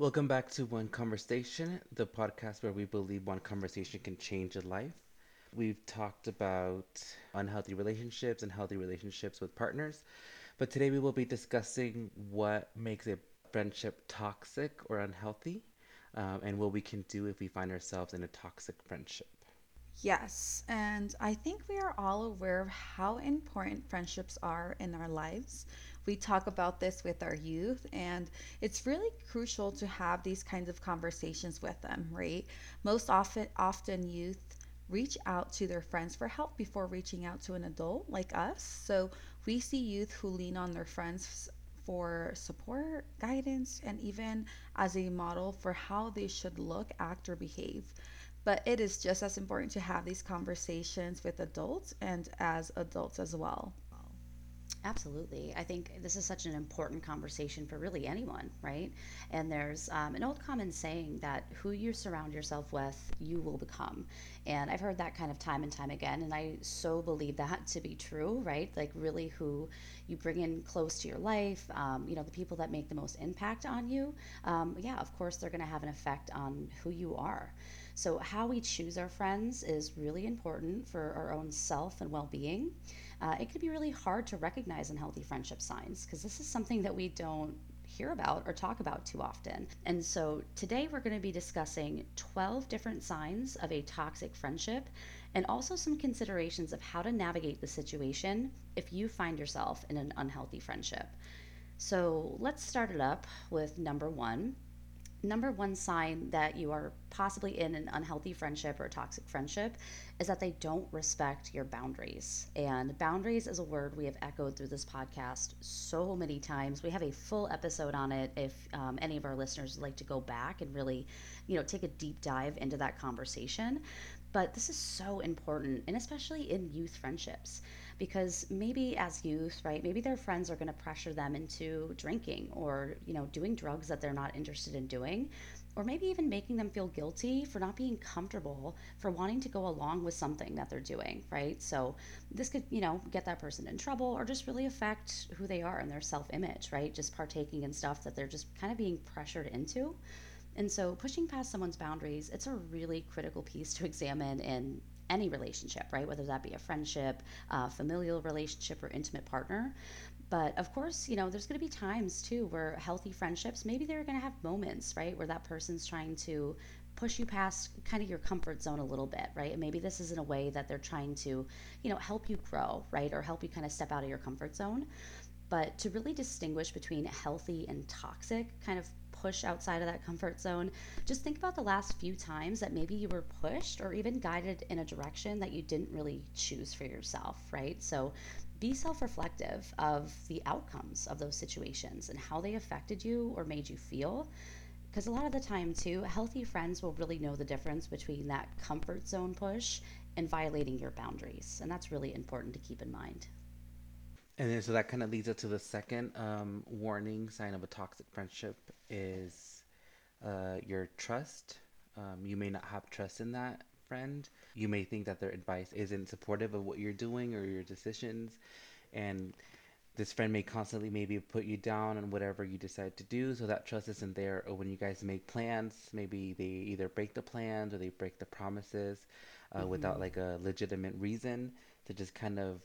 Welcome back to One Conversation, the podcast where we believe one conversation can change a life. We've talked about unhealthy relationships and healthy relationships with partners, but today we will be discussing what makes a friendship toxic or unhealthy um, and what we can do if we find ourselves in a toxic friendship. Yes, and I think we are all aware of how important friendships are in our lives. We talk about this with our youth, and it's really crucial to have these kinds of conversations with them, right? Most often, often youth reach out to their friends for help before reaching out to an adult like us. So we see youth who lean on their friends for support, guidance, and even as a model for how they should look, act, or behave. But it is just as important to have these conversations with adults and as adults as well. Absolutely. I think this is such an important conversation for really anyone, right? And there's um, an old common saying that who you surround yourself with, you will become. And I've heard that kind of time and time again. And I so believe that to be true, right? Like, really, who you bring in close to your life, um, you know, the people that make the most impact on you, um, yeah, of course, they're going to have an effect on who you are. So, how we choose our friends is really important for our own self and well being. Uh, it can be really hard to recognize unhealthy friendship signs because this is something that we don't hear about or talk about too often. And so, today we're going to be discussing 12 different signs of a toxic friendship and also some considerations of how to navigate the situation if you find yourself in an unhealthy friendship. So, let's start it up with number one number one sign that you are possibly in an unhealthy friendship or toxic friendship is that they don't respect your boundaries. And boundaries is a word we have echoed through this podcast so many times. We have a full episode on it if um, any of our listeners would like to go back and really, you know, take a deep dive into that conversation. But this is so important, and especially in youth friendships because maybe as youth, right, maybe their friends are going to pressure them into drinking or, you know, doing drugs that they're not interested in doing, or maybe even making them feel guilty for not being comfortable for wanting to go along with something that they're doing, right? So this could, you know, get that person in trouble or just really affect who they are and their self-image, right? Just partaking in stuff that they're just kind of being pressured into. And so pushing past someone's boundaries, it's a really critical piece to examine in any relationship, right? Whether that be a friendship, familial relationship, or intimate partner. But of course, you know, there's going to be times too where healthy friendships, maybe they're going to have moments, right, where that person's trying to push you past kind of your comfort zone a little bit, right? And maybe this is in a way that they're trying to, you know, help you grow, right? Or help you kind of step out of your comfort zone. But to really distinguish between healthy and toxic kind of push outside of that comfort zone, just think about the last few times that maybe you were pushed or even guided in a direction that you didn't really choose for yourself, right? So be self reflective of the outcomes of those situations and how they affected you or made you feel. Because a lot of the time, too, healthy friends will really know the difference between that comfort zone push and violating your boundaries. And that's really important to keep in mind. And then, so that kind of leads us to the second um, warning sign of a toxic friendship is uh, your trust. Um, you may not have trust in that friend. You may think that their advice isn't supportive of what you're doing or your decisions, and this friend may constantly maybe put you down on whatever you decide to do. So that trust isn't there. Or when you guys make plans, maybe they either break the plans or they break the promises uh, mm-hmm. without like a legitimate reason to just kind of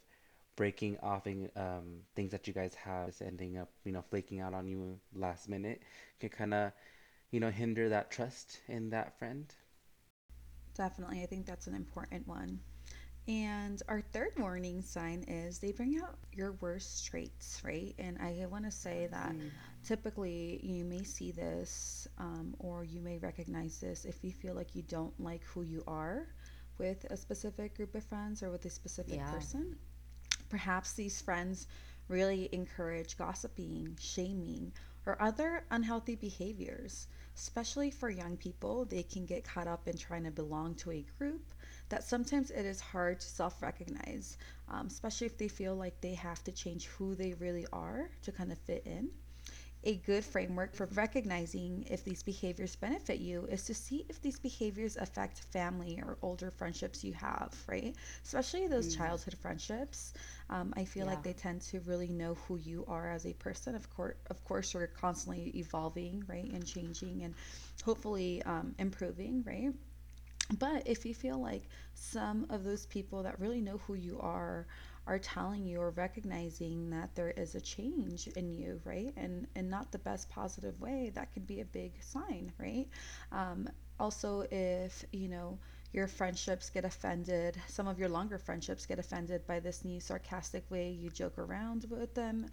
breaking off um, things that you guys have is ending up, you know, flaking out on you last minute can kind of, you know, hinder that trust in that friend. Definitely. I think that's an important one. And our third warning sign is they bring out your worst traits, right? And I want to say that mm. typically you may see this um, or you may recognize this if you feel like you don't like who you are with a specific group of friends or with a specific yeah. person. Perhaps these friends really encourage gossiping, shaming, or other unhealthy behaviors. Especially for young people, they can get caught up in trying to belong to a group that sometimes it is hard to self recognize, um, especially if they feel like they have to change who they really are to kind of fit in. A good framework for recognizing if these behaviors benefit you is to see if these behaviors affect family or older friendships you have, right? Especially those Mm, childhood friendships. Um, I feel like they tend to really know who you are as a person. Of course, of course, we're constantly evolving, right, and changing, and hopefully um, improving, right? But if you feel like some of those people that really know who you are are telling you or recognizing that there is a change in you, right? And and not the best positive way, that could be a big sign, right? Um, also, if you know your friendships get offended, some of your longer friendships get offended by this new sarcastic way you joke around with them,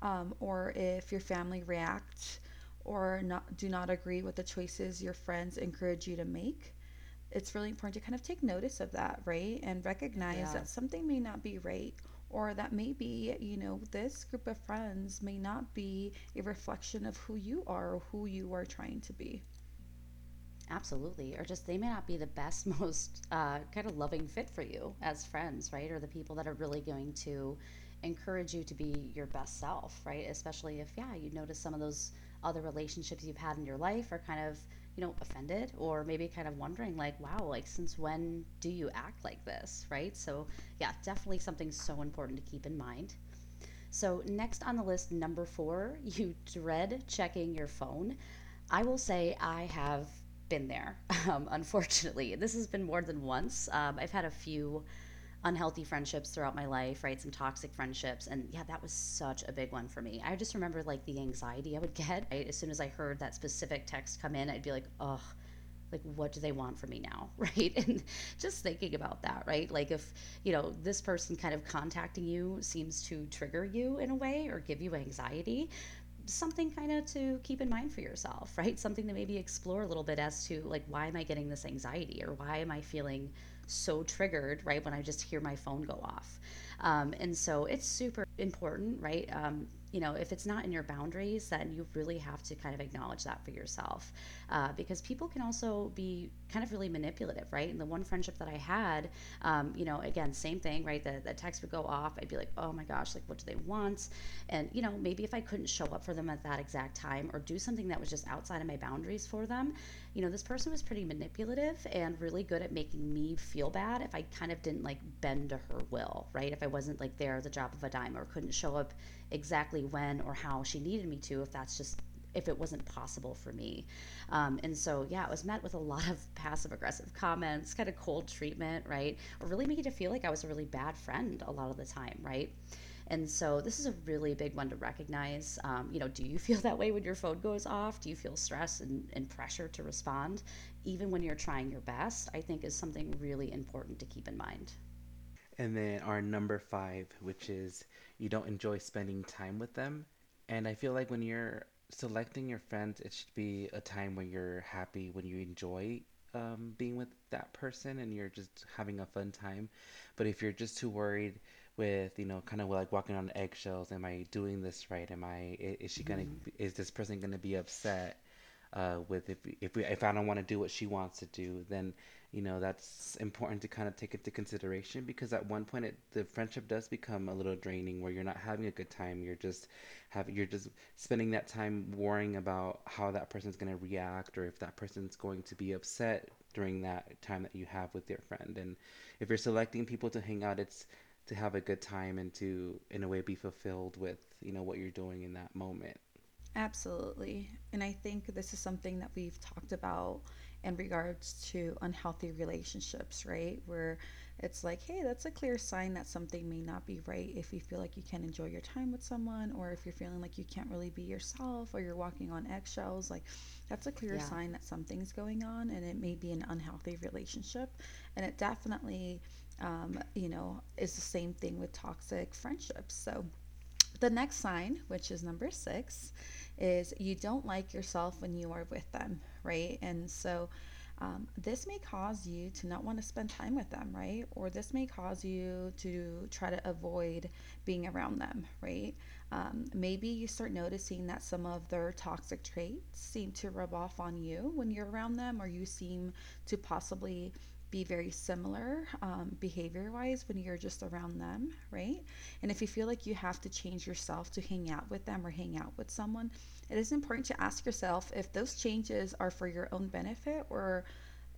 um, or if your family reacts or not do not agree with the choices your friends encourage you to make it's really important to kind of take notice of that, right? And recognize Yeah. that something may not be right or that maybe, you know, this group of friends may not be a reflection of who you are or who you are trying to be. Absolutely. Or just they may not be the best, most uh, kind of loving fit for you as friends, right? Or the people that are really going to encourage you to be your best self, right? Especially if, yeah, you notice some of those other relationships you've had in your life are kind of, you know, offended or maybe kind of wondering, like, wow, like, since when do you act like this, right? So, yeah, definitely something so important to keep in mind. So, next on the list, number four, you dread checking your phone. I will say I have been there, um, unfortunately. This has been more than once. Um, I've had a few unhealthy friendships throughout my life, right? Some toxic friendships. And yeah, that was such a big one for me. I just remember like the anxiety I would get as soon as I heard that specific text come in. I'd be like, oh, like what do they want from me now right and just thinking about that right like if you know this person kind of contacting you seems to trigger you in a way or give you anxiety something kind of to keep in mind for yourself right? Something to maybe explore a little bit as to like why am i getting this anxiety or why am i feeling so triggered right when i just hear my phone go off? Um, and so it's super important right? Um, you know if it's not in your boundaries then you really have to kind of acknowledge that for yourself uh, because people can also be kind of really manipulative right? And the one friendship that i had um, you know again same thing right? The, the text would go off. I'd be like oh my gosh like what do they want? And you know maybe if i couldn't show up for them at that exact time or do something that was just outside of my boundaries for them you know this person was pretty manipulative and really good at making me feel bad if i kind of didn't like bend to her will right? If i wasn't like there at the drop of a dime or couldn't show up exactly when or how she needed me to if that's just if it wasn't possible for me. Um, and so, yeah, it was met with a lot of passive aggressive comments, kind of cold treatment, right? Or really made it feel like I was a really bad friend a lot of the time, right? And so, this is a really big one to recognize. Um, you know, do you feel that way when your phone goes off? Do you feel stress and, and pressure to respond, even when you're trying your best? I think is something really important to keep in mind. And then our number five, which is you don't enjoy spending time with them. And I feel like when you're selecting your friends, it should be a time when you're happy, when you enjoy um, being with that person and you're just having a fun time. But if you're just too worried with, you know, kind of like walking on eggshells, am I doing this right? Am I, is she gonna, hmm is this person gonna be upset? Uh, with if if we if I don't want to do what she wants to do, then you know that's important to kind of take into consideration because at one point it, the friendship does become a little draining where you're not having a good time. You're just have you're just spending that time worrying about how that person's going to react or if that person's going to be upset during that time that you have with your friend. And if you're selecting people to hang out, it's to have a good time and to in a way be fulfilled with you know what you're doing in that moment. Absolutely. And I think this is something that we've talked about in regards to unhealthy relationships, right? Where it's like, hey, that's a clear sign that something may not be right if you feel like you can't enjoy your time with someone, or if you're feeling like you can't really be yourself, or you're walking on eggshells. Like, that's a clear Yeah. sign that something's going on, and it may be an unhealthy relationship. And it definitely, um, you know, is the same thing with toxic friendships. So, the next sign, which is number six, is you don't like yourself when you are with them, right? And so um, this may cause you to not want to spend time with them, right? Or this may cause you to try to avoid being around them, right? Um, maybe you start noticing that some of their toxic traits seem to rub off on you when you're around them, or you seem to possibly be very similar um, behavior wise when you're just around them, right? And if you feel like you have to change yourself to hang out with them or hang out with someone, it is important to ask yourself if those changes are for your own benefit or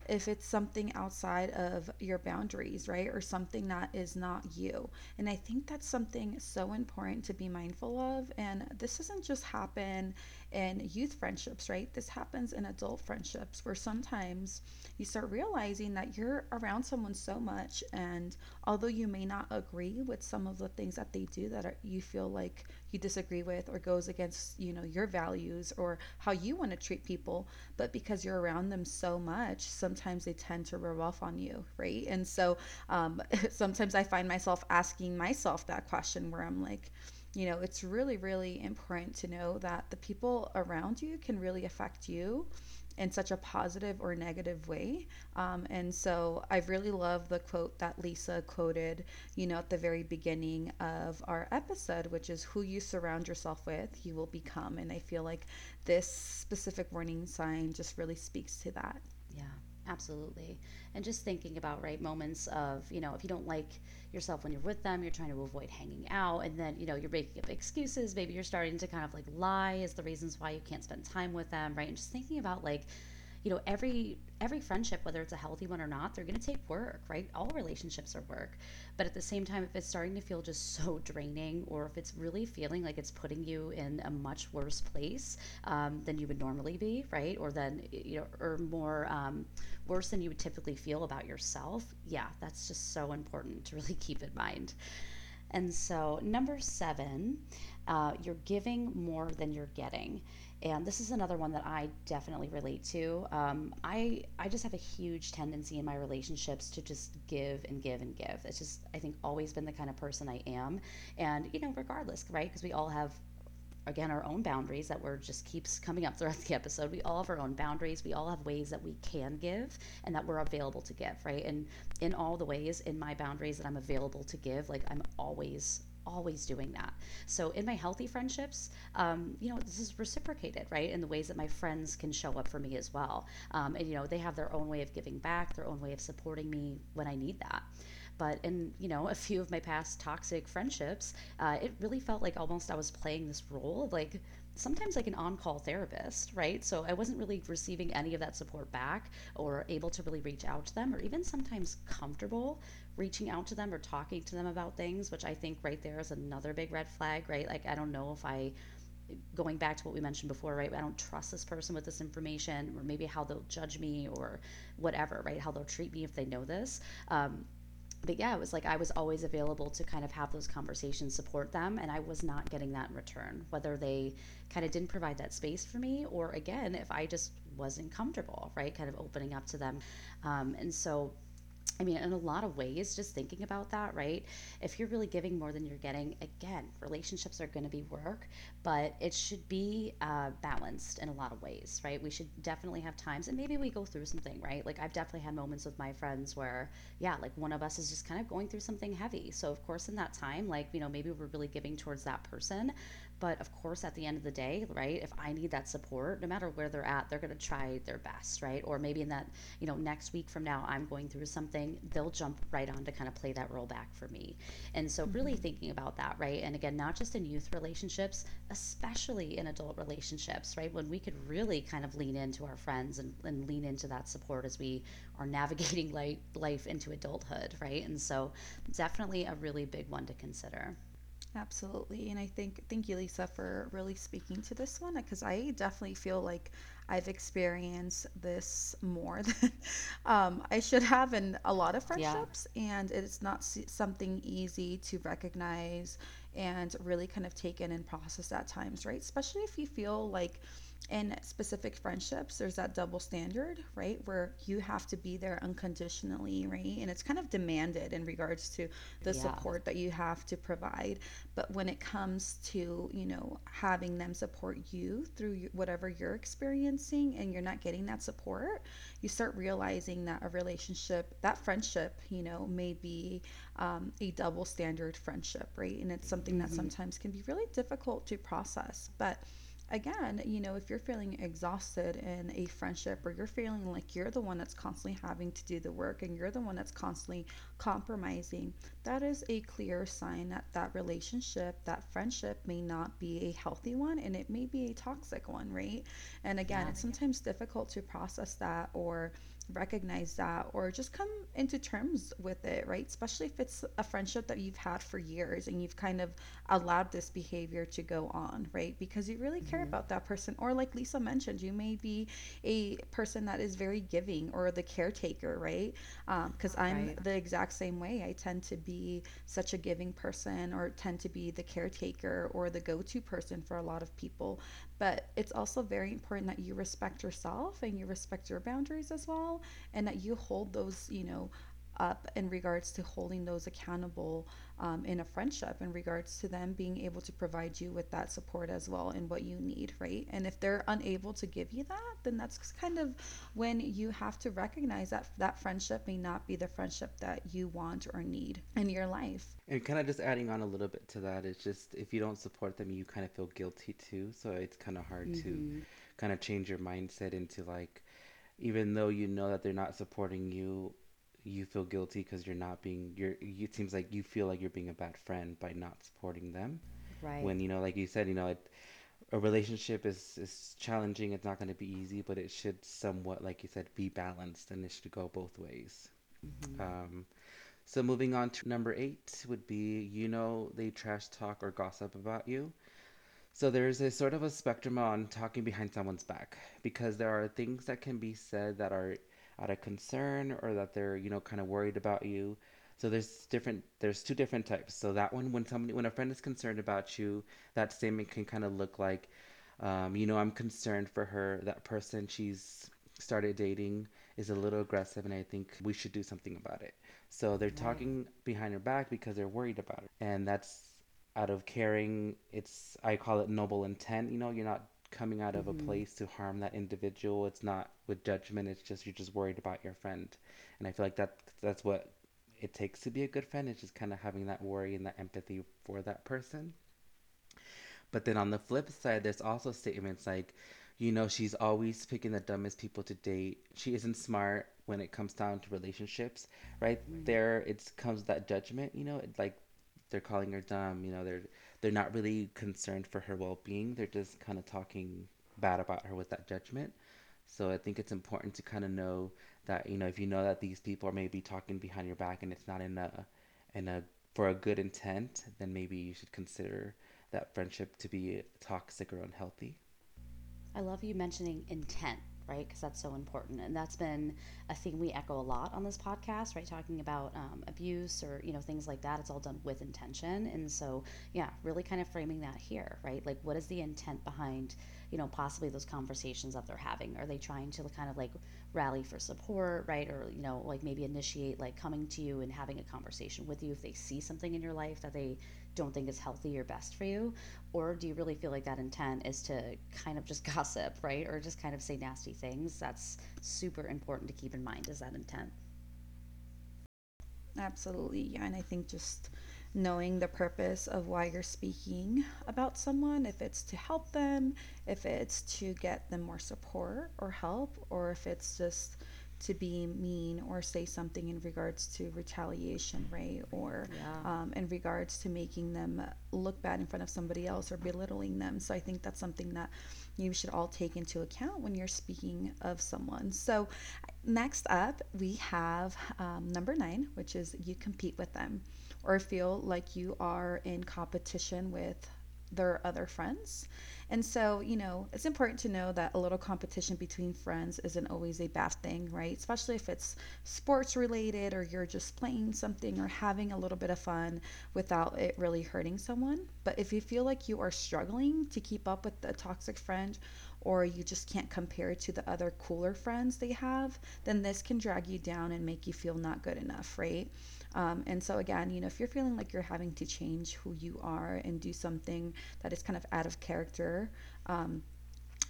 if it's something outside of your boundaries, right? Or something that is not you. And I think that's something so important to be mindful of. And this doesn't just happen in youth friendships, right? This happens in adult friendships where sometimes you start realizing that you're around someone so much. And although you may not agree with some of the things that they do that are, you feel like you disagree with or goes against, you know, your values or how you want to treat people, but because you're around them so much, sometimes they tend to rub off on you, right? And so um, sometimes I find myself asking myself that question where I'm like, you know, it's really, really important to know that the people around you can really affect you in such a positive or negative way. Um, and so I really love the quote that Lisa quoted, you know, at the very beginning of our episode, which is who you surround yourself with, you will become. And I feel like this specific warning sign just really speaks to that. Yeah, absolutely. And just thinking about, right, moments of, you know, if you don't like yourself when you're with them, you're trying to avoid hanging out, and then, you know, you're making up excuses. Maybe you're starting to kind of like lie as the reasons why you can't spend time with them, right? And just thinking about like, you know every every friendship whether it's a healthy one or not they're going to take work right? All relationships are work. But at the same time if it's starting to feel just so draining or if it's really feeling like it's putting you in a much worse place um, than you would normally be right? Or then you know or more um, worse than you would typically feel about yourself yeah that's just so important to really keep in mind. And so number seven uh, you're giving more than you're getting and this is another one that I definitely relate to. Um, I I just have a huge tendency in my relationships to just give and give and give. It's just I think always been the kind of person I am, and you know regardless, right? Because we all have again our own boundaries that we're just keeps coming up throughout the episode we all have our own boundaries we all have ways that we can give and that we're available to give right and in all the ways in my boundaries that i'm available to give like i'm always always doing that. So in my healthy friendships, um, you know, this is reciprocated, right? In the ways that my friends can show up for me as well. Um, and, you know, they have their own way of giving back, their own way of supporting me when I need that. But in, you know, a few of my past toxic friendships, uh, it really felt like almost I was playing this role of like, sometimes like an on-call therapist right so i wasn't really receiving any of that support back or able to really reach out to them or even sometimes comfortable reaching out to them or talking to them about things, which I think right there is another big red flag, right? Like, I don't know if I, going back to what we mentioned before, right? I don't trust this person with this information, or maybe how they'll judge me or whatever, right? How they'll treat me if they know this. Um, but yeah, it was like I was always available to kind of have those conversations, support them, and I was not getting that in return. Whether they kind of didn't provide that space for me, or again, if I just wasn't comfortable, right, kind of opening up to them. Um, and so I mean, in a lot of ways, just thinking about that, right? If you're really giving more than you're getting, again, relationships are going to be work, but it should be uh, balanced in a lot of ways, right? We should definitely have times, and maybe we go through something, right? Like, I've definitely had moments with my friends where, yeah, like one of us is just kind of going through something heavy. So, of course, in that time, like, you know, maybe we're really giving towards that person, but of course, at the end of the day, right, if I need that support, no matter where they're at, they're going to try their best, right? Or maybe in that, you know, next week from now, I'm going through something, they'll jump right on to kind of play that role back for me. And so, really mm-hmm. thinking about that, right? And again, not just in youth relationships, especially in adult relationships, right? When we could really kind of lean into our friends and, and lean into that support as we are navigating life, life into adulthood, right? And so, definitely a really big one to consider. Absolutely. And I think, thank you, Lisa, for really speaking to this one because I definitely feel like I've experienced this more than um, I should have in a lot of friendships. Yeah. And it's not something easy to recognize and really kind of take in and process at times, right? Especially if you feel like, in specific friendships there's that double standard right where you have to be there unconditionally right and it's kind of demanded in regards to the yeah. support that you have to provide but when it comes to you know having them support you through whatever you're experiencing and you're not getting that support you start realizing that a relationship that friendship you know may be um, a double standard friendship right and it's something mm-hmm. that sometimes can be really difficult to process but again, you know, if you're feeling exhausted in a friendship or you're feeling like you're the one that's constantly having to do the work and you're the one that's constantly compromising, that is a clear sign that that relationship, that friendship may not be a healthy one and it may be a toxic one, right? And again, Yeah. it's sometimes difficult to process that or recognize that or just come into terms with it, right? Especially if it's a friendship that you've had for years and you've kind of allowed this behavior to go on, right? Because you really care hmm about that person. Or, like Lisa mentioned, you may be a person that is very giving or the caretaker, right? Because I'm Right. the exact same way. I tend to be such a giving person or tend to be the caretaker or the go to person for a lot of people. But it's also very important that you respect yourself and you respect your boundaries as well, and that you hold those, you know, up in regards to holding those accountable um, in a friendship in regards to them being able to provide you with that support as well and what you need right? And if they're unable to give you that then that's kind of when you have to recognize that that friendship may not be the friendship that you want or need in your life. And kind of just adding on a little bit to that, it's just if you don't support them, you kind of feel guilty too. So it's kind of hard to hmm kind of change your mindset into like, even though you know that they're not supporting you, you feel guilty because you're not being, you're, it seems like you feel like you're being a bad friend by not supporting them. Right. When, you know, like you said, you know, it, a relationship is, is challenging. It's not going to be easy, but it should somewhat, like you said, be balanced and it should go both ways. hmm Um, so moving on to number eight would be, you know, they trash talk or gossip about you. So there's a sort of a spectrum on talking behind someone's back because there are things that can be said that are out of concern or that they're, you know, kind of worried about you. So there's different there's two different types. So that one when somebody when a friend is concerned about you, that statement can kind of look like um, you know, I'm concerned for her. That person she's started dating is a little aggressive and I think we should do something about it. So they're Right. talking behind her back because they're worried about her. And that's out of caring. It's I call it noble intent. You know, you're not coming out of a hmm place to harm that individual. It's not with judgment. It's just you're just worried about your friend. And I feel like that that's what it takes to be a good friend. It's just kind of having that worry and that empathy for that person. But then on the flip side, there's also statements like, you know, she's always picking the dumbest people to date. She isn't smart when it comes down to relationships. Right hmm there, it comes that judgment. You know, it, like they're calling her dumb. You know, they're they're not really concerned for her well-being. They're just kind of talking bad about her with that judgment. So I think it's important to kind of know that you know if you know that these people are maybe talking behind your back and it's not in a in a for a good intent, then maybe you should consider that friendship to be toxic or unhealthy. I love you mentioning intent, right? Because that's so important, and that's been a thing we echo a lot on this podcast, right? Talking about um, abuse or you know things like that. It's all done with intention, and so yeah, really kind of framing that here, right? Like, what is the intent behind, you know, possibly those conversations that they're having? Are they trying to kind of like rally for support, right? Or you know, like maybe initiate like coming to you and having a conversation with you if they see something in your life that they don't think is healthy or best for you or do you really feel like that intent is to kind of just gossip, right? Or just kind of say nasty things? That's super important to keep in mind is that intent. Absolutely. Yeah. And I think just knowing the purpose of why you're speaking about someone, if it's to help them, if it's to get them more support or help, or if it's just to be mean or say something in regards to retaliation, right? Or Yeah. um, in regards to making them look bad in front of somebody else or belittling them. So I think that's something that you should all take into account when you're speaking of someone. So Next up, we have um, number nine, which is you compete with them or feel like you are in competition with their other friends. And so, you know, it's important to know that a little competition between friends isn't always a bad thing, right? Especially if it's sports related or you're just playing something or having a little bit of fun without it really hurting someone. But if you feel like you are struggling to keep up with a toxic friend or you just can't compare to the other cooler friends they have, then this can drag you down and make you feel not good enough, right? Um, and so, again, you know, if you're feeling like you're having to change who you are and do something that is kind of out of character, um,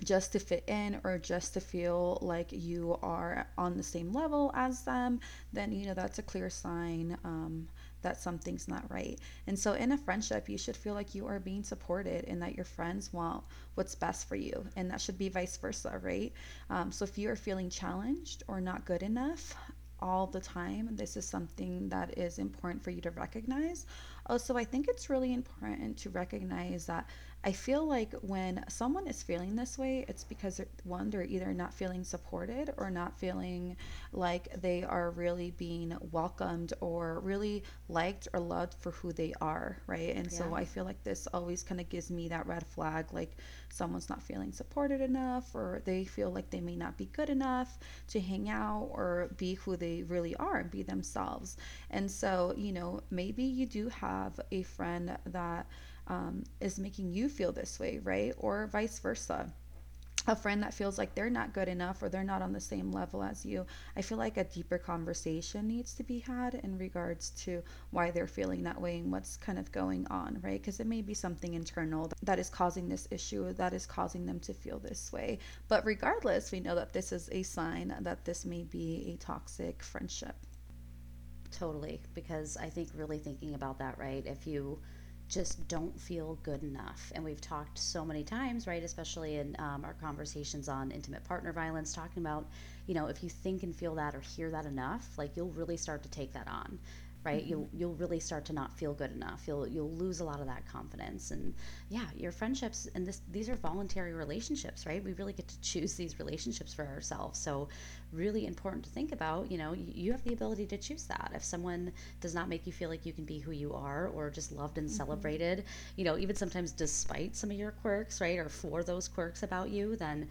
just to fit in or just to feel like you are on the same level as them, then you know that's a clear sign um, that something's not right. And so in a friendship, you should feel like you are being supported and that your friends want what's best for you. And that should be vice versa, right? Um, so if you are feeling challenged or not good enough, all the time. This is something that is important for you to recognize. Also, I think it's really important to recognize that I feel like when someone is feeling this way, it's because one, they're either not feeling supported or not feeling like they are really being welcomed or really liked or loved for who they are, right? And Yeah. so I feel like this always kind of gives me that red flag like someone's not feeling supported enough or they feel like they may not be good enough to hang out or be who they really are and be themselves. And so, you know, maybe you do have a friend that um, is making you feel this way, right? Or vice versa. A friend that feels like they're not good enough or they're not on the same level as you. I feel like a deeper conversation needs to be had in regards to why they're feeling that way and what's kind of going on, right? Because it may be something internal that is causing this issue, that is causing them to feel this way. But regardless, we know that this is a sign that this may be a toxic friendship. Totally, because I think really thinking about that, right? If you just don't feel good enough, and we've talked so many times, right? Especially in um, our conversations on intimate partner violence, talking about, you know, if you think and feel that or hear that enough, like you'll really start to take that on right? Mm-hmm. you'll you'll really start to not feel good enough. You'll you'll lose a lot of that confidence. And yeah your friendships and this these are voluntary relationships right? We really get to choose these relationships for ourselves. So really important to think about you know you, have the ability to choose that. If someone does not make you feel like you can be who you are or just loved and Mm-hmm. celebrated you know even sometimes despite some of your quirks right or for those quirks about you then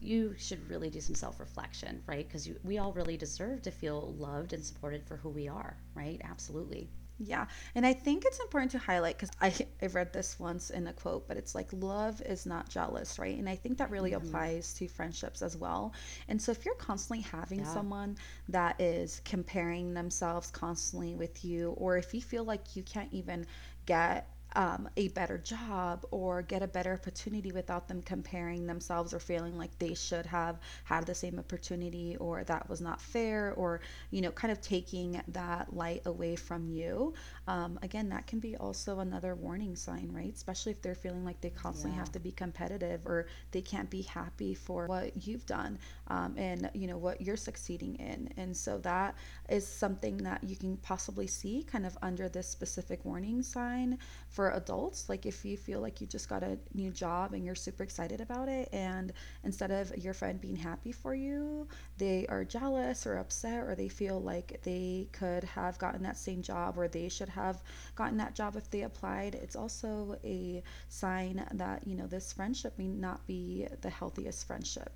you should really do some self-reflection right? Because we all really deserve to feel loved and supported for who we are right? Absolutely. Yeah, and I think it's important to highlight because I I read this once in a quote, but it's like love is not jealous, right? And I think that really mm-hmm. applies to friendships as well. And so if you're constantly having yeah. someone that is comparing themselves constantly with you, or if you feel like you can't even get um, a better job or get a better opportunity without them comparing themselves or feeling like they should have had the same opportunity or that was not fair or you know kind of taking that light away from you. Um, again that can be also another warning sign right? Especially if they're feeling like they constantly yeah. have to be competitive or they can't be happy for what you've done um, and you know what you're succeeding in. And so that is something that you can possibly see kind of under this specific warning sign for adults like if you feel like you just got a new job and you're super excited about it and instead of your friend being happy for you they are jealous or upset or they feel like they could have gotten that same job or they should have gotten that job if they applied it's also a sign that you know this friendship may not be the healthiest friendship.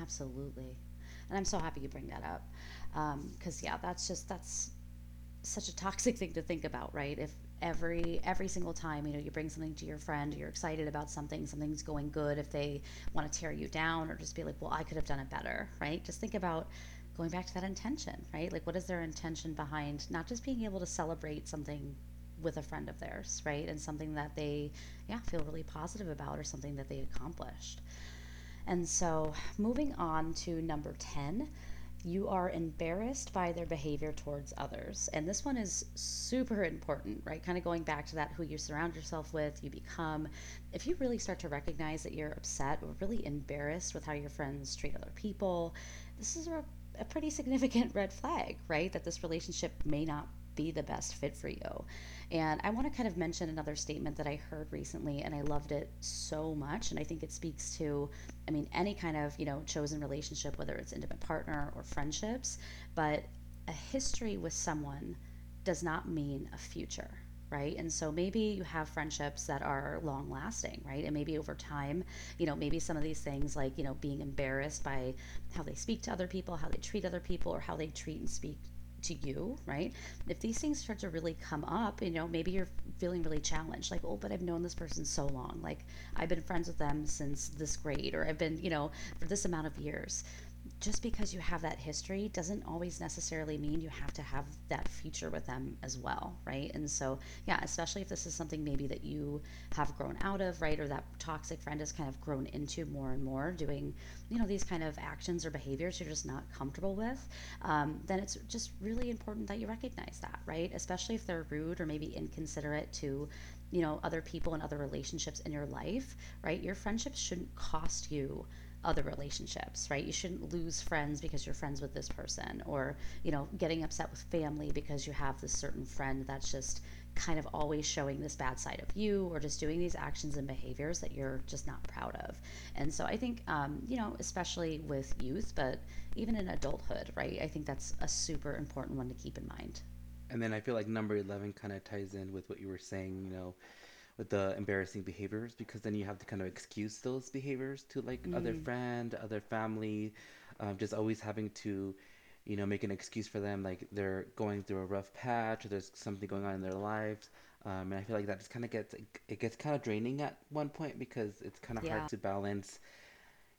Absolutely. And i'm so happy you bring that up um, because yeah that's just that's such a toxic thing to think about right? If every every single time you know you bring something to your friend you're excited about something something's going good if they want to tear you down or just be like well i could have done it better right? Just think about going back to that intention right? Like what is their intention behind not just being able to celebrate something with a friend of theirs right? And something that they yeah feel really positive about or something that they accomplished. And so, moving on to number 10, you are embarrassed by their behavior towards others. And this one is super important, right? Kind of going back to that who you surround yourself with, you become. If you really start to recognize that you're upset or really embarrassed with how your friends treat other people, this is a, a pretty significant red flag, right? That this relationship may not be the best fit for you. And I want to kind of mention another statement that I heard recently, and I loved it so much. And I think it speaks to, I mean, any kind of, you know, chosen relationship, whether it's intimate partner or friendships, but a history with someone does not mean a future. Right. And so maybe you have friendships that are long lasting, right? And maybe over time, you know, maybe some of these things like, you know, being embarrassed by how they speak to other people, how they treat other people, or how they treat and speak to you, right? If these things start to really come up, you know, maybe you're feeling really challenged, like, oh, but I've known this person so long. Like, I've been friends with them since this grade, or I've been, you know, for this amount of years. Just because you have that history doesn't always necessarily mean you have to have that future with them as well, right? And so, yeah, especially if this is something maybe that you have grown out of, right, or that toxic friend has kind of grown into more and more, doing, you know, these kind of actions or behaviors you're just not comfortable with, um, then it's just really important that you recognize that, right? Especially if they're rude or maybe inconsiderate to you know other people and other relationships in your life right your friendships shouldn't cost you other relationships, right? You shouldn't lose friends because you're friends with this person or, you know, getting upset with family because you have this certain friend that's just kind of always showing this bad side of you or just doing these actions and behaviors that you're just not proud of. And so I think, um, you know, especially with youth, but even in adulthood, right? I think that's a super important one to keep in mind. And then I feel like number 11 kind of ties in with what you were saying, you know, the embarrassing behaviors because then you have to kind of excuse those behaviors to like mm. other friend, other family, um, just always having to, you know, make an excuse for them like they're going through a rough patch or there's something going on in their lives. Um, and I feel like that just kind of gets it gets kind of draining at one point because it's kind of yeah. hard to balance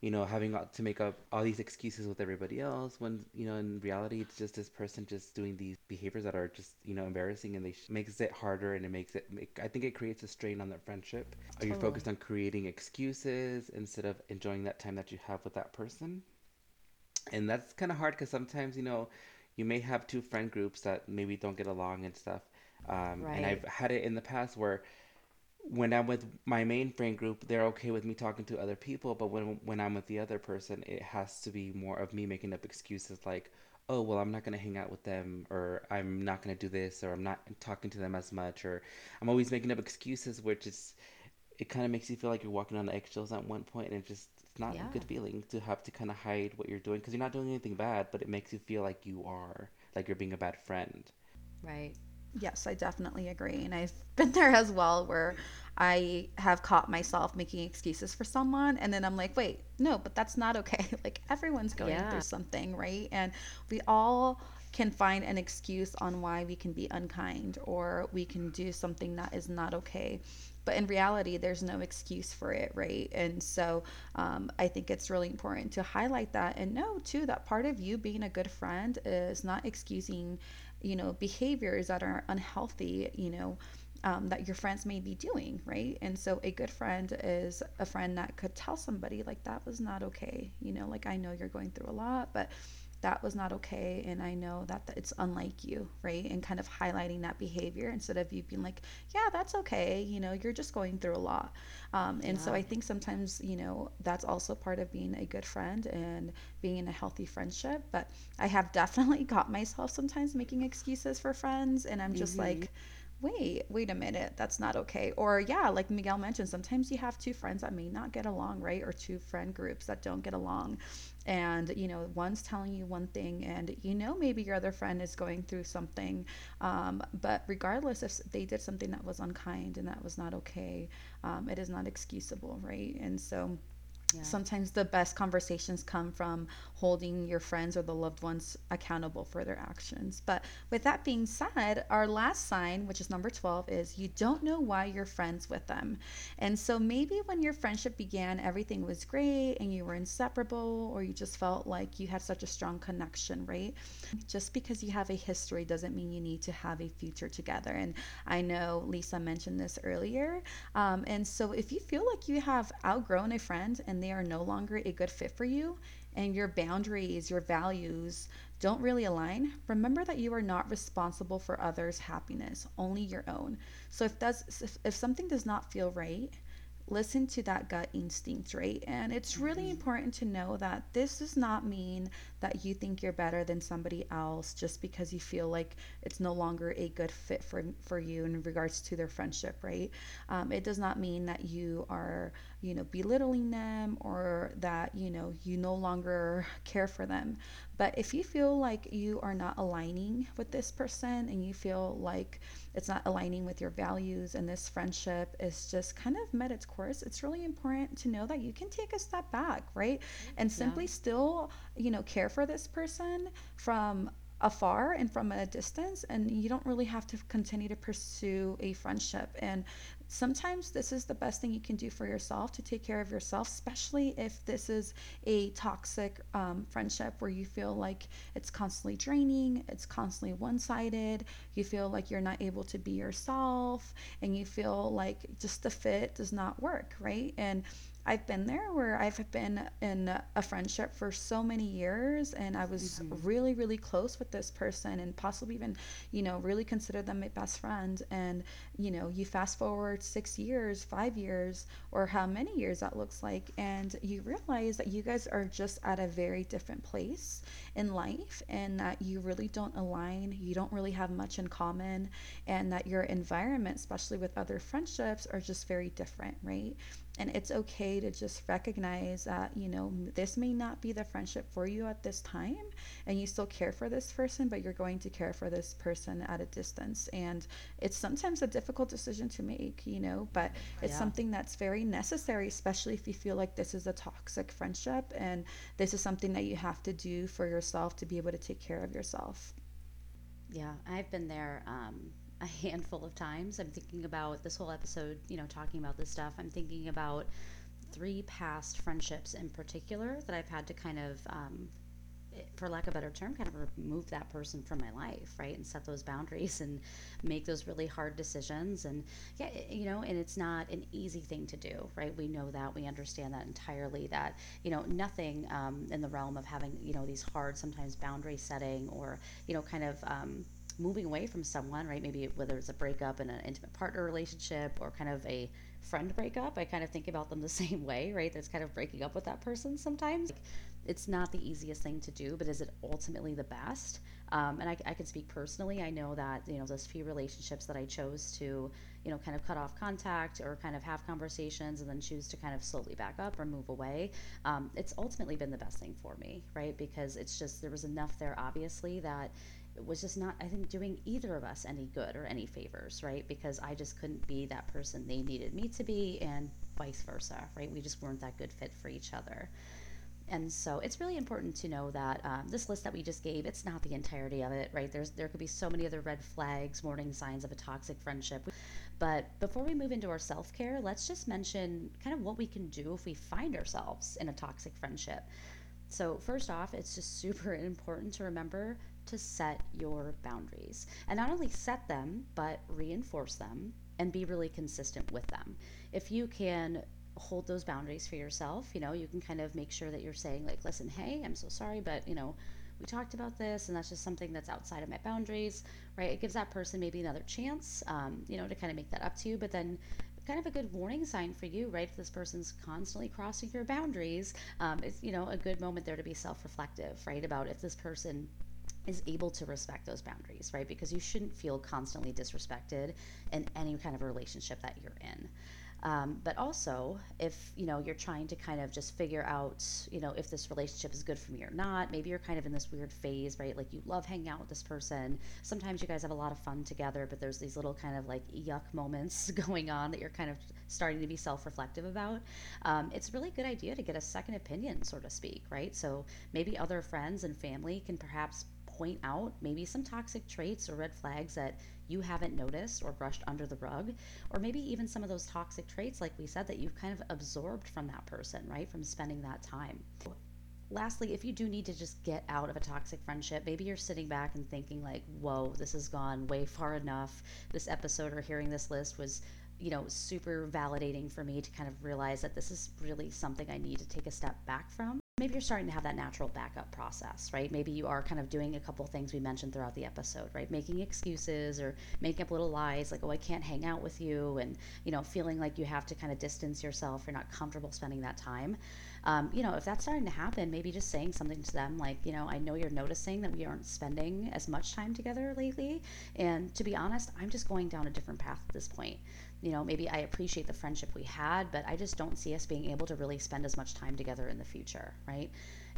you know, having to make up all these excuses with everybody else when, you know, in reality, it's just this person just doing these behaviors that are just, you know, embarrassing and they sh- makes it harder and it makes it, make, I think it creates a strain on that friendship. Are you focused on creating excuses instead of enjoying that time that you have with that person? And that's kind of hard because sometimes, you know, you may have two friend groups that maybe don't get along and stuff. Um, right. And I've had it in the past where when I'm with my main friend group, they're okay with me talking to other people, but when when I'm with the other person, it has to be more of me making up excuses like, "Oh, well, I'm not going to hang out with them or I'm not going to do this or I'm not talking to them as much or I'm always making up excuses which is it kind of makes you feel like you're walking on eggshells at one point and it just it's not yeah. a good feeling to have to kind of hide what you're doing because you're not doing anything bad, but it makes you feel like you are, like you're being a bad friend. Right. Yes, I definitely agree. And I've been there as well where I have caught myself making excuses for someone and then I'm like, wait, no, but that's not okay. like everyone's going yeah. through something, right? And we all can find an excuse on why we can be unkind or we can do something that is not okay. But in reality, there's no excuse for it, right? And so um, I think it's really important to highlight that and know too that part of you being a good friend is not excusing you know, behaviors that are unhealthy, you know, um, that your friends may be doing, right? And so a good friend is a friend that could tell somebody, like, that was not okay. You know, like, I know you're going through a lot, but that was not okay and i know that it's unlike you right and kind of highlighting that behavior instead of you being like yeah that's okay you know you're just going through a lot um, and yeah. so i think sometimes you know that's also part of being a good friend and being in a healthy friendship but i have definitely got myself sometimes making excuses for friends and i'm just mm-hmm. like wait, wait a minute, that's not okay. Or, yeah, like Miguel mentioned, sometimes you have two friends that may not get along, right? Or two friend groups that don't get along. And, you know, one's telling you one thing, and you know, maybe your other friend is going through something. Um, but regardless if they did something that was unkind and that was not okay, um, it is not excusable, right? And so, yeah. Sometimes the best conversations come from holding your friends or the loved ones accountable for their actions. But with that being said, our last sign, which is number 12, is you don't know why you're friends with them. And so maybe when your friendship began, everything was great and you were inseparable, or you just felt like you had such a strong connection, right? Just because you have a history doesn't mean you need to have a future together. And I know Lisa mentioned this earlier. Um, and so if you feel like you have outgrown a friend and they are no longer a good fit for you and your boundaries, your values don't really align, remember that you are not responsible for others' happiness, only your own. So if that's if, if something does not feel right, listen to that gut instinct, right? And it's really mm-hmm. important to know that this does not mean that you think you're better than somebody else just because you feel like it's no longer a good fit for, for you in regards to their friendship, right? Um, it does not mean that you are, you know, belittling them or that, you know, you no longer care for them. But if you feel like you are not aligning with this person and you feel like it's not aligning with your values and this friendship is just kind of met its course, it's really important to know that you can take a step back, right? And simply yeah. still, you know, care for this person from afar and from a distance and you don't really have to continue to pursue a friendship and sometimes this is the best thing you can do for yourself to take care of yourself, especially if this is a toxic um, friendship where you feel like it's constantly draining, it's constantly one sided, you feel like you're not able to be yourself, and you feel like just the fit does not work, right? And I've been there where I've been in a friendship for so many years and I was hmm really, really close with this person and possibly even, you know, really consider them my best friend. And, you know, you fast forward six years, five years, or how many years that looks like, and you realize that you guys are just at a very different place in life and that you really don't align, you don't really have much in common, and that your environment, especially with other friendships, are just very different, right? And it's okay to just recognize that you know this may not be the friendship for you at this time and you still care for this person but you're going to care for this person at a distance and it's sometimes a difficult decision to make you know but it's Yeah. something that's very necessary especially if you feel like this is a toxic friendship and this is something that you have to do for yourself to be able to take care of yourself Yeah, I've been there um, a handful of times. I'm thinking about this whole episode, you know, talking about this stuff. I'm thinking about three past friendships in particular that I've had to kind of, um, for lack of a better term, kind of remove that person from my life, right? And set those boundaries and make those really hard decisions. And yeah, you know, and it's not an easy thing to do, right? We know that. We understand that entirely. That, you know, nothing um, in the realm of having, you know, these hard, sometimes boundary setting or, you know, kind of, um, moving away from someone, right? Maybe whether it's a breakup in an intimate partner relationship or kind of a friend breakup, I kind of think about them the same way, right? That's kind of breaking up with that person sometimes. Like, it's not the easiest thing to do, but is it ultimately the best? Um, and I, I can speak personally. I know that, you know, those few relationships that I chose to, you know, kind of cut off contact or kind of have conversations and then choose to kind of slowly back up or move away, um, it's ultimately been the best thing for me, right? Because it's just, there was enough there, obviously, that was just not, I think, doing either of us any good or any favors, right? Because I just couldn't be that person they needed me to be, and vice versa, right? We just weren't that good fit for each other. And so it's really important to know that um, this list that we just gave, it's not the entirety of it, right? There's there could be so many other red flags, warning signs of a toxic friendship. But before we move into our self care, let's just mention kind of what we can do if we find ourselves in a toxic friendship. So, first off, it's just super important to remember to set your boundaries. And not only set them, but reinforce them and be really consistent with them. If you can hold those boundaries for yourself, you know, you can kind of make sure that you're saying, like, listen, hey, I'm so sorry, but, you know, we talked about this and that's just something that's outside of my boundaries, right? It gives that person maybe another chance, um, you know, to kind of make that up to you. But then kind of a good warning sign for you, right? If this person's constantly crossing your boundaries, um, it's you know a good moment there to be self-reflective, right? About if this person is able to respect those boundaries, right? Because you shouldn't feel constantly disrespected in any kind of relationship that you're in. Um, but also, if you know you're trying to kind of just figure out, you know, if this relationship is good for me or not. Maybe you're kind of in this weird phase, right? Like you love hanging out with this person. Sometimes you guys have a lot of fun together, but there's these little kind of like yuck moments going on that you're kind of starting to be self-reflective about. Um, it's a really good idea to get a second opinion, so to speak, right? So maybe other friends and family can perhaps point out maybe some toxic traits or red flags that you haven't noticed or brushed under the rug, or maybe even some of those toxic traits, like we said, that you've kind of absorbed from that person, right? From spending that time. Lastly, if you do need to just get out of a toxic friendship, maybe you're sitting back and thinking, like, whoa, this has gone way far enough. This episode or hearing this list was you know, super validating for me to kind of realize that this is really something I need to take a step back from. Maybe you're starting to have that natural backup process, right? Maybe you are kind of doing a couple things we mentioned throughout the episode, right? Making excuses or making up little lies like, oh, I can't hang out with you, and, you know, feeling like you have to kind of distance yourself. You're not comfortable spending that time. Um, you know, if that's starting to happen, maybe just saying something to them like, you know, I know you're noticing that we aren't spending as much time together lately. And to be honest, I'm just going down a different path at this point you know, maybe I appreciate the friendship we had, but I just don't see us being able to really spend as much time together in the future, right?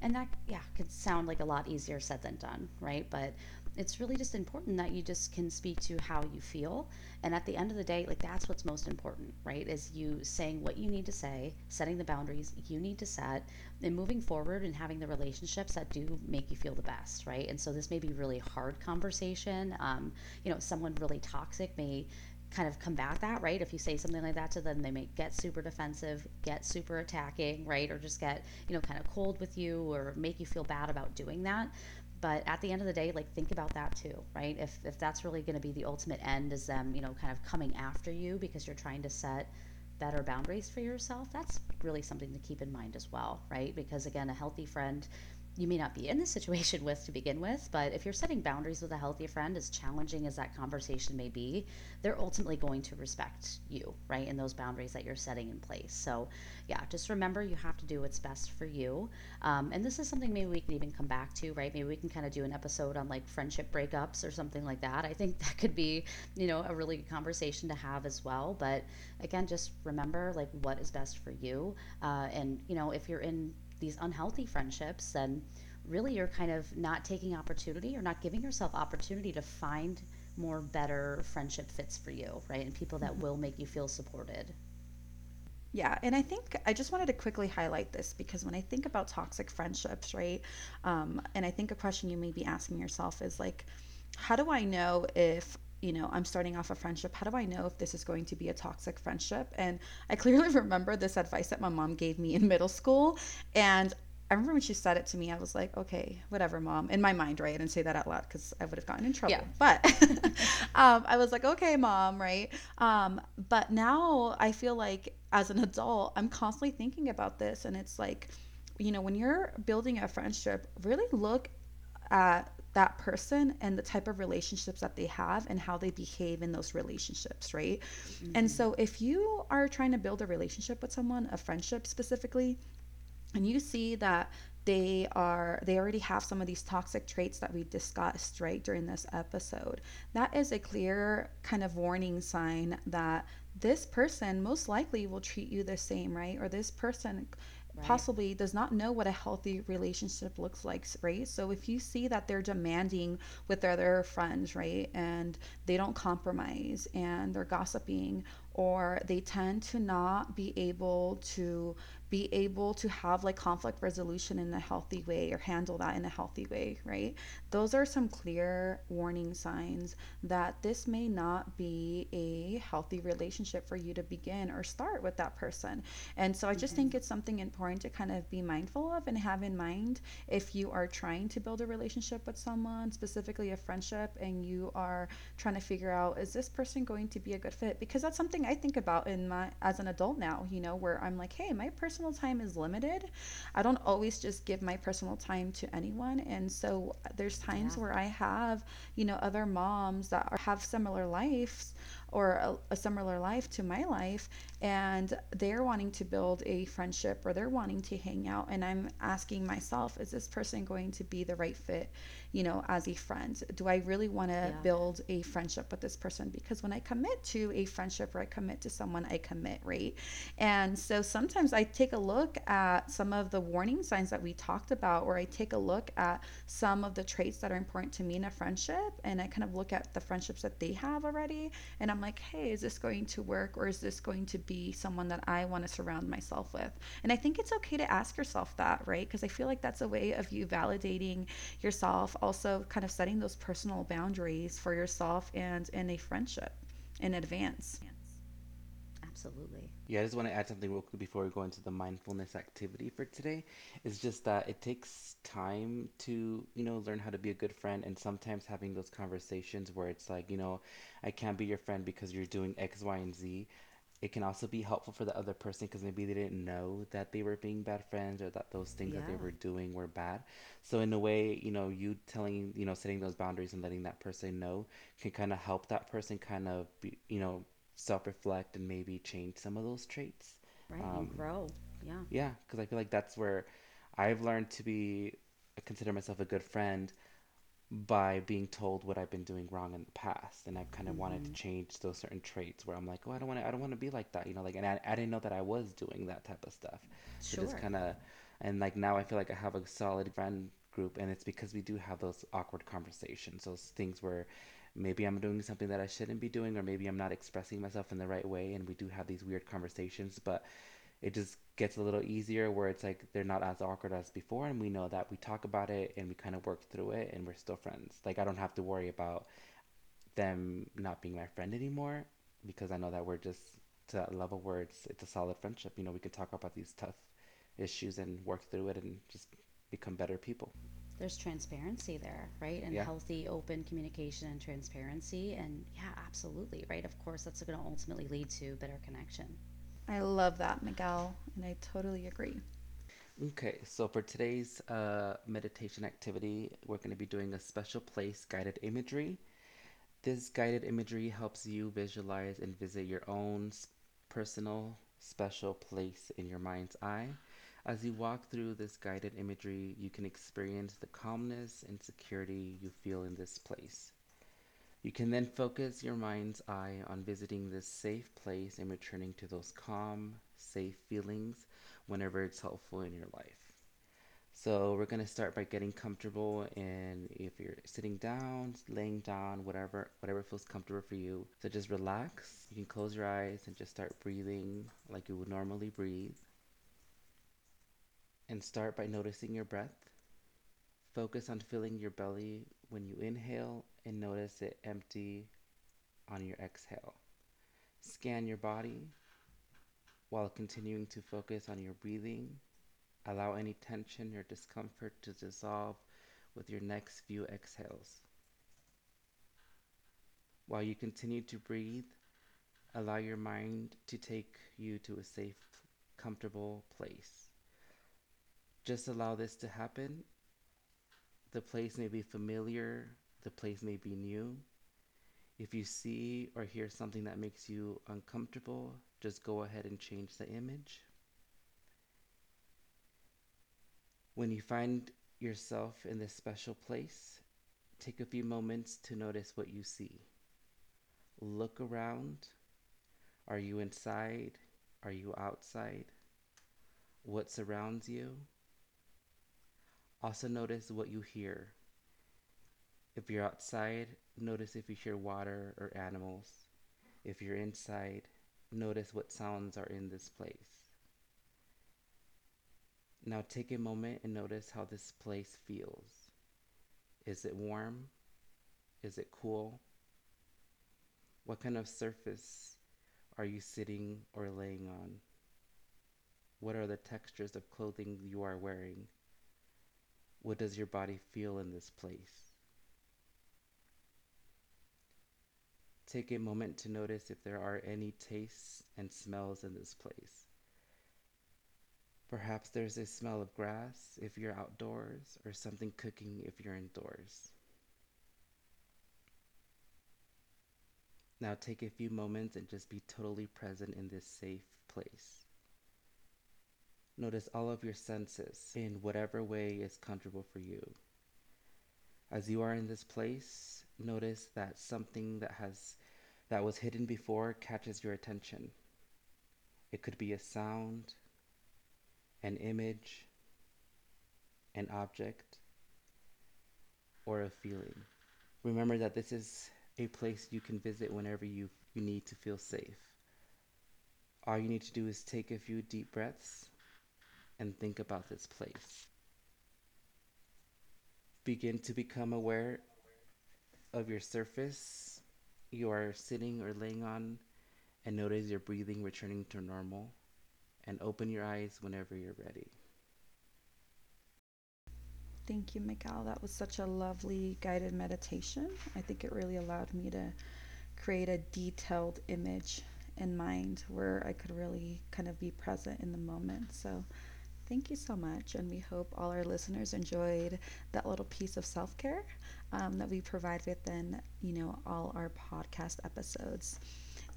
And that, yeah, could sound like a lot easier said than done, right? But it's really just important that you just can speak to how you feel. And at the end of the day, like that's what's most important, right? Is you saying what you need to say, setting the boundaries you need to set, and moving forward and having the relationships that do make you feel the best, right? And so this may be really hard conversation. Um, you know, someone really toxic may kind of combat that, right? If you say something like that to them, they may get super defensive, get super attacking, right? Or just get, you know, kind of cold with you or make you feel bad about doing that. But at the end of the day, like think about that too, right? If, if that's really going to be the ultimate end is them, you know, kind of coming after you because you're trying to set better boundaries for yourself, that's really something to keep in mind as well, right? Because again, a healthy friend you may not be in this situation with to begin with, but if you're setting boundaries with a healthy friend, as challenging as that conversation may be, they're ultimately going to respect you, right? And those boundaries that you're setting in place. So, yeah, just remember you have to do what's best for you. Um, and this is something maybe we can even come back to, right? Maybe we can kind of do an episode on like friendship breakups or something like that. I think that could be, you know, a really good conversation to have as well. But again, just remember like what is best for you. Uh, and, you know, if you're in these unhealthy friendships, then really you're kind of not taking opportunity or not giving yourself opportunity to find more better friendship fits for you, right? And people that will make you feel supported. Yeah, and I think I just wanted to quickly highlight this because when I think about toxic friendships, right, um, and I think a question you may be asking yourself is like, how do I know if you know, I'm starting off a friendship. How do I know if this is going to be a toxic friendship? And I clearly remember this advice that my mom gave me in middle school. And I remember when she said it to me, I was like, okay, whatever, mom. In my mind, right? I didn't say that out loud because I would have gotten in trouble. Yeah. But um, I was like, okay, mom, right? Um, but now I feel like as an adult, I'm constantly thinking about this. And it's like, you know, when you're building a friendship, really look at that person and the type of relationships that they have and how they behave in those relationships, right? Mm-hmm. And so if you are trying to build a relationship with someone, a friendship specifically, and you see that they are they already have some of these toxic traits that we discussed right during this episode that is a clear kind of warning sign that this person most likely will treat you the same right or this person right. possibly does not know what a healthy relationship looks like, right? So if you see that they're demanding with their other friends, right, and they don't compromise and they're gossiping or they tend to not be able to be able to have like conflict resolution in a healthy way or handle that in a healthy way, right? Those are some clear warning signs that this may not be a healthy relationship for you to begin or start with that person. And so I just mm-hmm. think it's something important to kind of be mindful of and have in mind if you are trying to build a relationship with someone, specifically a friendship, and you are trying to figure out is this person going to be a good fit? Because that's something I think about in my as an adult now, you know, where I'm like, hey, my person personal time is limited. I don't always just give my personal time to anyone. And so uh, there's times yeah. where I have, you know, other moms that are, have similar lives or a, a, similar life to my life and they're wanting to build a friendship or they're wanting to hang out and i'm asking myself is this person going to be the right fit you know as a friend? Do i really want to yeah. build a friendship with this person? Because when i commit to a friendship or i commit to someone i commit right? And so sometimes i take a look at some of the warning signs that we talked about or i take a look at some of the traits that are important to me in a friendship and i kind of look at the friendships that they have already and i'm like, hey, is this going to work or is this going to be someone that I want to surround myself with? And I think it's okay to ask yourself that, right? Because I feel like that's a way of you validating yourself, also kind of setting those personal boundaries for yourself and in a friendship in advance. Absolutely. Yeah, I just want to add something real quick before we go into the mindfulness activity for today. It's just that it takes time to, you know, learn how to be a good friend and sometimes having those conversations where it's like, you know, I can't be your friend because you're doing X, Y, and Z. It can also be helpful for the other person because maybe they didn't know that they were being bad friends or that those things that they were doing were bad. So in a way, you know, you telling, you know, setting those boundaries and letting that person know can kind of help that person kind of be, you know, self-reflect and maybe change some of those traits right um, and grow yeah yeah because i feel like that's where i've learned to be consider myself a good friend by being told what I've been doing wrong in the past, and I've kind of mm-hmm. wanted to mm-hmm. change those certain traits where I'm like, oh, I don't want to, I don't want to be like that, you know, like, and I, I didn't know that I was doing that type of stuff. Sure. So just kind of, and like now I feel like I have a solid friend group, and it's because we do have those awkward conversations, those things where maybe I'm doing something that I shouldn't be doing, or maybe I'm not expressing myself in the right way, and we do have these weird conversations, but it just gets a little easier where it's like they're not as awkward as before, and we know that we talk about it and we kind of work through it, and we're still friends. Like I don't have to worry about them not being my friend anymore. because I know that we're just to that level where it's it's a solid friendship. You know, we can talk about these tough issues and work through it and just become better people. There's transparency there, right? And Yeah. healthy, open communication and transparency. And yeah, absolutely, right? Of course, that's going to ultimately lead to better connection. I love that, Miguel, and I totally agree. Okay, so for today's uh, meditation activity, we're going to be doing a special place guided imagery. This guided imagery helps you visualize and visit your own personal special place in your mind's eye. As you walk through this guided imagery, you can experience the calmness and security you feel in this place. You can then focus your mind's eye on visiting this safe place and returning to those calm, safe feelings whenever it's helpful in your life. So we're gonna start by getting comfortable, and if you're sitting down, laying down, whatever, whatever feels comfortable for you. So just relax. You can close your eyes and just start breathing like you would normally breathe. And start by noticing your breath. Focus on filling your belly when you inhale and notice it empty on your exhale. Scan your body while continuing to focus on your breathing. Allow any tension or discomfort to dissolve with your next few exhales. While you continue to breathe, allow your mind to take you to a safe, comfortable place. Just allow this to happen. The place may be familiar, the place may be new. If you see or hear something that makes you uncomfortable, just go ahead and change the image. When you find yourself in this special place, take a few moments to notice what you see. Look around. Are you inside? Are you outside? What surrounds you? Also, notice what you hear. If you're outside, notice if you hear water or animals. If you're inside, notice what sounds are in this place. Now take a moment and notice how this place feels. Is it warm? Is it cool? What kind of surface are you sitting or laying on? What are the textures of clothing you are wearing? What does your body feel in this place? Take a moment to notice if there are any tastes and smells in this place. Perhaps there's a smell of grass if you're outdoors, or something cooking if you're indoors. Now take a few moments and just be totally present in this safe place. Notice all of your senses in whatever way is comfortable for you. As you are in this place, notice that something that has that was hidden before catches your attention. It could be a sound, an image, an object, or a feeling. Remember that this is a place you can visit whenever you, you need to feel safe. All you need to do is take a few deep breaths and think about this place. Begin to become aware of your surface you are sitting or laying on and notice your breathing returning to normal and open your eyes whenever you're ready. Thank you, Miguel. That was such a lovely guided meditation. I think it really allowed me to create a detailed image in mind where I could really kind of be present in the moment. So, thank you so much. And we hope all our listeners enjoyed that little piece of self care um, that we provide within, you know, all our podcast episodes.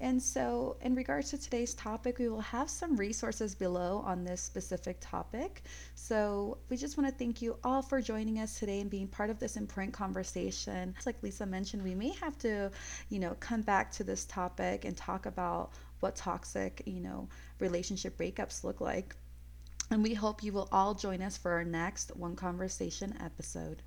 And so, in regards to today's topic, we will have some resources below on this specific topic. So, we just want to thank you all for joining us today and being part of this important conversation. Like Lisa mentioned, we may have to, you know, come back to this topic and talk about what toxic, you know, relationship breakups look like. And we hope you will all join us for our next One Conversation episode.